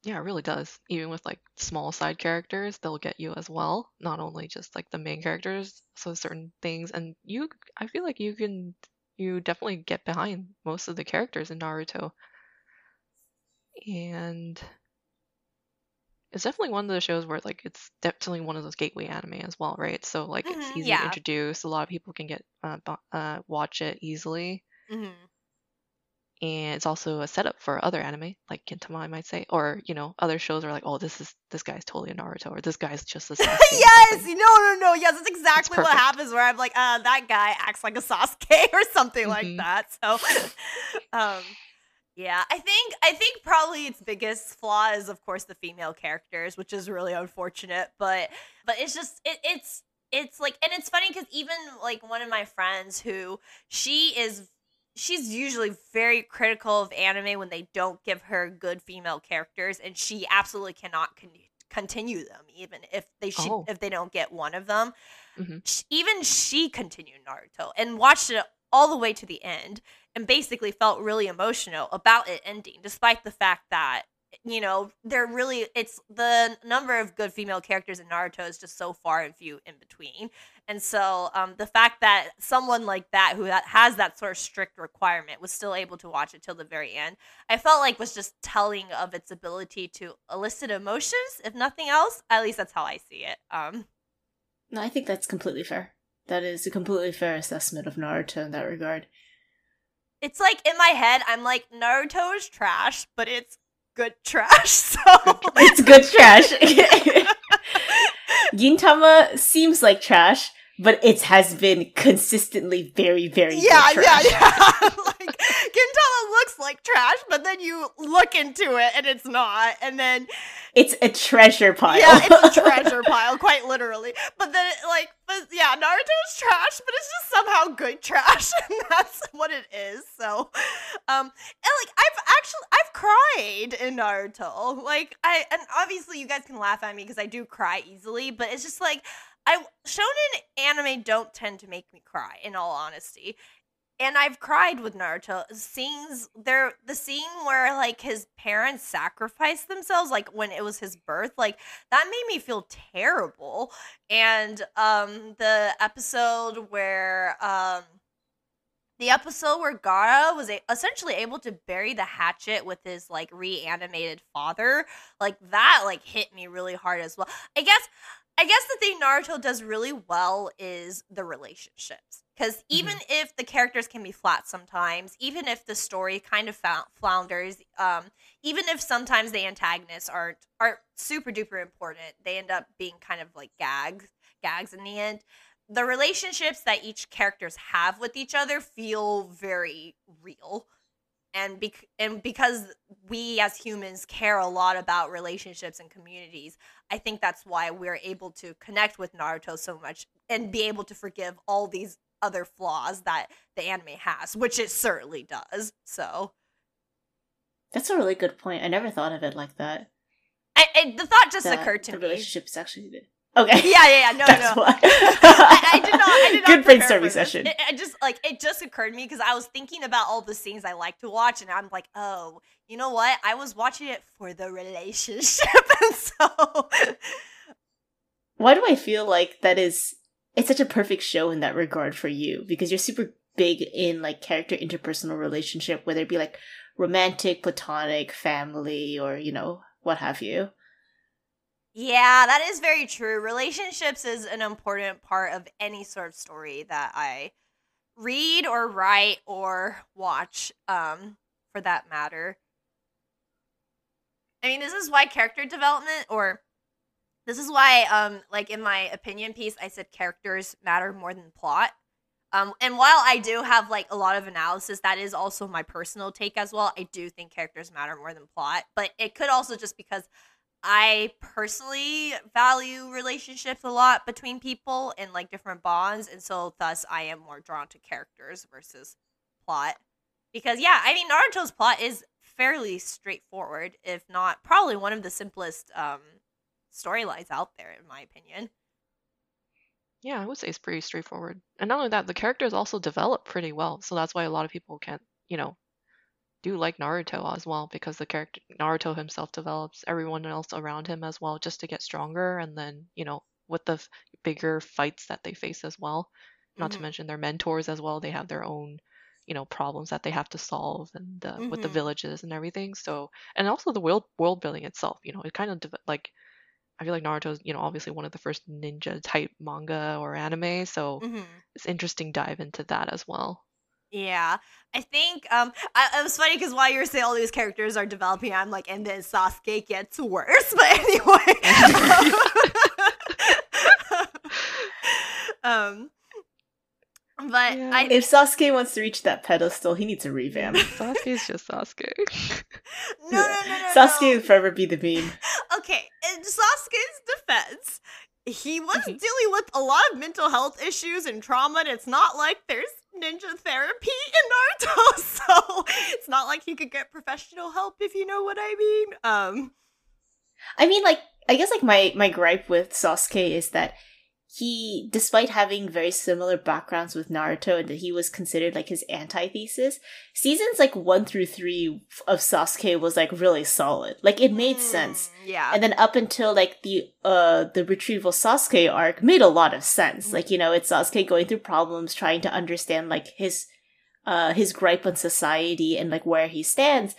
Yeah, it really does. Even with like small side characters, they'll get you as well. Not only just like the main characters, so certain things. And you, I feel like you can, you definitely get behind most of the characters in Naruto. And it's definitely one of those shows where like it's definitely one of those gateway anime as well, right? So like mm-hmm, it's easy yeah. to introduce. A lot of people can get uh, uh watch it easily. Mm-hmm. And it's also a setup for other anime, like Gintama, I might say, or you know, other shows are like, oh, this is this guy's totally a Naruto, or this guy's just a Sasuke. yes, no, no, no, yes, that's exactly what happens. Where I'm like, uh, that guy acts like a Sasuke or something mm-hmm. like that. So, um, yeah, I think I think probably its biggest flaw is of course the female characters, which is really unfortunate, but but it's just it, it's it's like and it's funny cuz even like one of my friends who she is she's usually very critical of anime when they don't give her good female characters and she absolutely cannot con- continue them even if they should oh. if they don't get one of them Mhm. sh- even she continued Naruto and watched it all the way to the end and basically felt really emotional about it ending, despite the fact that you know they're really it's the number of good female characters in Naruto is just so far and few in between. And so um, the fact that someone like that who ha- has that sort of strict requirement was still able to watch it till the very end, I felt like was just telling of its ability to elicit emotions, if nothing else. At least that's how I see it. Um, No, I think that's completely fair. That is a completely fair assessment of Naruto in that regard. It's like in my head, I'm like Naruto is trash, but it's good trash. So It's good trash. Gintama seems like trash, but it has been consistently very, very yeah, yeah, yeah. like Gintama looks like trash, but then you look into it and it's not, and then It's a treasure pile. Yeah, it's a treasure pile, quite literally. But then, like, but yeah, Naruto's trash, but it's just somehow good trash, and that's what it is. So, um, and like, I've actually I've cried in Naruto. Like, I and obviously you guys can laugh at me because I do cry easily, but it's just like I shonen anime don't tend to make me cry. In all honesty, and I've cried with Naruto. Scenes there the scene where like his parents sacrificed themselves like when it was his birth like that made me feel terrible. And um the episode where um the episode where Gaara was a- essentially able to bury the hatchet with his like reanimated father like that like hit me really hard as well. I guess I guess the thing Naruto does really well is the relationships. Because even if the characters can be flat sometimes, even if the story kind of flounders, um, even if sometimes the antagonists aren't aren't super duper important, they end up being kind of like gags gags in the end. The relationships that each characters have with each other feel very real and bec- and because we as humans care a lot about relationships and communities i think that's why we're able to connect with naruto so much and be able to forgive all these other flaws that the anime has which it certainly does so That's a really good point. I never thought of it like that. I, I, the thought just That occurred to me. the me relationship is actually. Okay. yeah yeah yeah no That's no. I, I did not. I did not Good prepare brainstorming session. It, it just like it just occurred to me because I was thinking about all the scenes I like to watch, and I'm like, oh, you know what? I was watching it for the relationship, and so Why do I feel like that is it's such a perfect show in that regard for you? Because you're super big in like character interpersonal relationship, whether it be like romantic, platonic, family, or you know, what have you. Yeah, that is very true. Relationships is an important part of any sort of story that I read or write or watch. Um, for that matter. I mean, this is why character development or this is why um like in my opinion piece I said characters matter more than plot. Um and while I do have like a lot of analysis that is also my personal take as well. I do think characters matter more than plot, but it could also just because I personally value relationships a lot between people and like different bonds and so thus I am more drawn to characters versus plot. Because yeah, I mean Naruto's plot is fairly straightforward, if not probably one of the simplest um storylines out there in my opinion. Yeah, I would say it's pretty straightforward. And not only that, the characters also develop pretty well. So that's why a lot of people can't, you know, do like Naruto as well because the character Naruto himself develops everyone else around him as well just to get stronger and then, you know, with the f- bigger fights that they face as well. Not to Mhm. mention their mentors as well. They have their own, you know, problems that they have to solve and uh, with the Mhm. villages and everything. So, and also the world world building itself, you know, it kind of deve- like I feel like Naruto's, you know, obviously one of the first ninja type manga or anime, so Mhm. it's interesting dive into that as well. Yeah, I think um, I, it was funny because while you were saying all these characters are developing, I'm like, and then Sasuke gets worse. But anyway, um, but Yeah. I If Sasuke wants to reach that pedestal, he needs a revamp. Sasuke's just Sasuke. no no no no Sasuke no. will forever be the meme. okay, in Sasuke's defense, he was Mhm. dealing with a lot of mental health issues and trauma, and it's not like there's ninja therapy in Naruto, so it's not like he could get professional help if you know what I mean. Um, I mean, like, I guess like my my gripe with Sasuke is that he, despite having very similar backgrounds with Naruto and that he was considered like his antithesis, seasons like one through three of Sasuke was like really solid. Like it made sense. Mm, Yeah. And then up until like the uh the retrieval Sasuke arc made a lot of sense. Like, you know, it's Sasuke going through problems, trying to understand like his uh his gripe on society and like where he stands.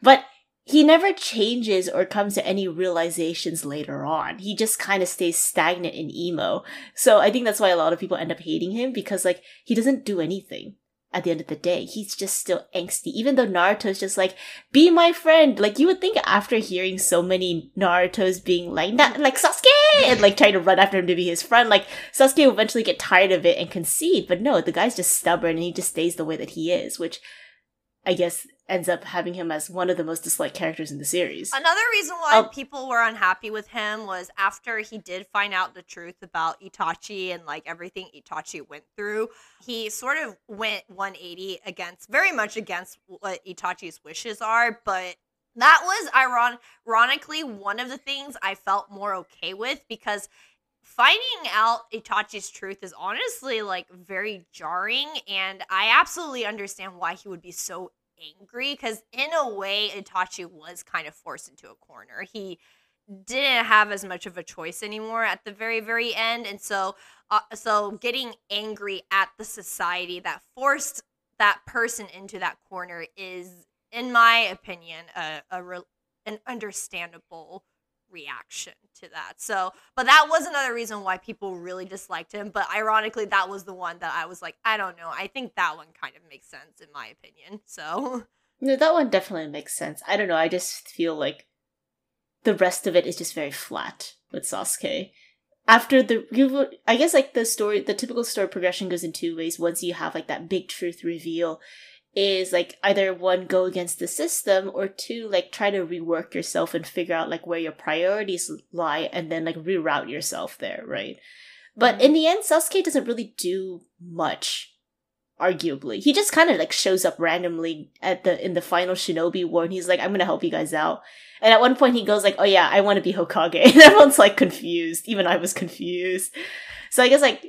But he never changes or comes to any realizations later on. He just kind of stays stagnant in emo. So I think that's why a lot of people end up hating him because like he doesn't do anything at the end of the day. He's just still angsty. Even though Naruto's just like, be my friend. Like you would think after hearing so many Naruto's being like, "Na- like Sasuke and like trying to run after him to be his friend, like Sasuke will eventually get tired of it and concede. But no, the guy's just stubborn and he just stays the way that he is, which I guess ends up having him as one of the most disliked characters in the series. Another reason why Oh. people were unhappy with him was after he did find out the truth about Itachi and like everything Itachi went through, he sort of went 180 against very much against what Itachi's wishes are, but that was iron- ironically one of the things I felt more okay with because finding out Itachi's truth is honestly like very jarring and I absolutely understand why he would be so angry because in a way Itachi was kind of forced into a corner. He didn't have as much of a choice anymore at the very very end and so uh, so getting angry at the society that forced that person into that corner is in my opinion a, a re- an understandable reaction to that. So, but that was another reason why people really disliked him. But ironically, that was the one that I was like, I don't know. I think that one kind of makes sense in my opinion. So, No, that one definitely makes sense. I don't know. I just feel like the rest of it is just very flat with Sasuke. After the, you, I guess like the story, the typical story progression goes in two ways. Once you have like that big truth reveal, is like either one go against the system or two like try to rework yourself and figure out like where your priorities lie and then like reroute yourself there, right? But mm-hmm. in the end, Sasuke doesn't really do much arguably. He just kind of like shows up randomly at the in the final Shinobi War and he's like, I'm gonna help you guys out. And at one point he goes like, Oh yeah, I wanna be Hokage. And everyone's like confused. Even I was confused. So I guess like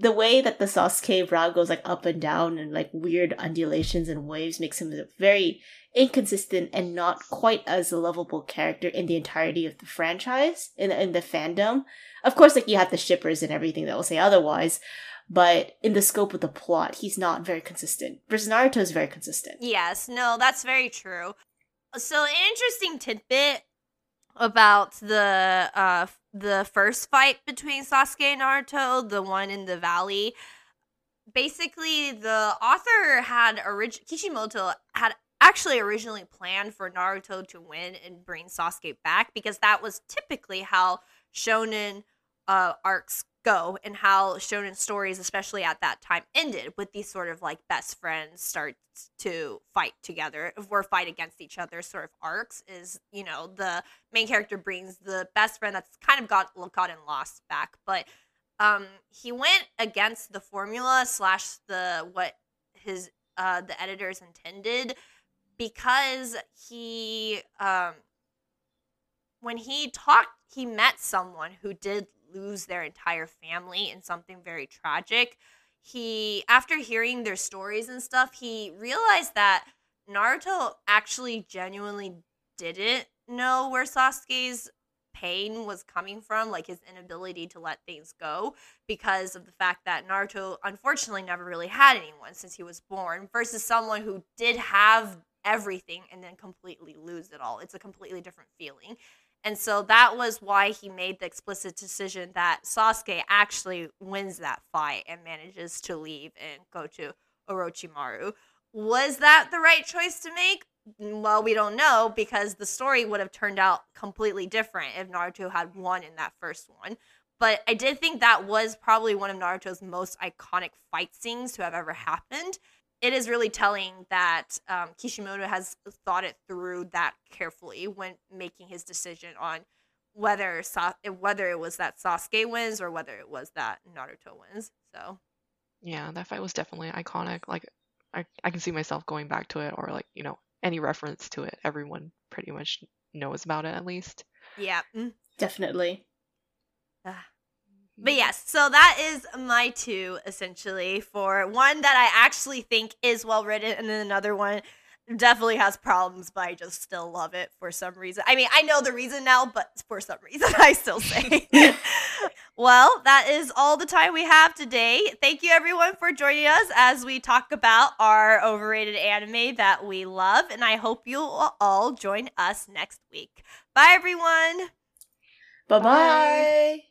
the way that the Sasuke route goes like up and down and like weird undulations and waves makes him very inconsistent and not quite as a lovable character in the entirety of the franchise in in the fandom. Of course, like you have the shippers and everything that will say otherwise, but in the scope of the plot, he's not very consistent. Versus Naruto is very consistent. yes, no, that's very true. So, an interesting tidbit about the uh the first fight between Sasuke and Naruto, the one in the valley. Basically, the author had orig- Kishimoto had actually originally planned for Naruto to win and bring Sasuke back because that was typically how shonen uh, arcs go and how shonen stories, especially at that time, ended with these sort of like best friends start to fight together or fight against each other sort of arcs. Is you know the main character brings the best friend that's kind of got gotten lost back, but um he went against the formula slash the what his uh the editors intended because he um when he talked he met someone who did lose their entire family in something very tragic. He after hearing their stories and stuff he realized that naruto actually genuinely didn't know where sasuke's pain was coming from like his inability to let things go because of the fact that naruto unfortunately never really had anyone since he was born versus someone who did have everything and then completely lose it all. It's a completely different feeling and so that was why he made the explicit decision that Sasuke actually wins that fight and manages to leave and go to Orochimaru. Was that the right choice to make? Well, we don't know because the story would have turned out completely different if Naruto had won in that first one. But I did think that was probably one of Naruto's most iconic fight scenes to have ever happened. It is really telling that um, Kishimoto has thought it through that carefully when making his decision on whether Sa- whether it was that Sasuke wins or whether it was that Naruto wins. So Yeah, that fight was definitely iconic. Like I, I can see myself going back to it or like, you know, any reference to it. Everyone pretty much knows about it at least. yeah. Definitely. But mm-hmm. yes, so that is my two essentially for one that I actually think is well written, and then another one definitely has problems, but I just still love it for some reason. I mean, I know the reason now, but for some reason, I still say. well, that is all the time we have today. Thank you, everyone, for joining us as we talk about our overrated anime that we love, and I hope you'll all join us next week. Bye, everyone. Bye bye.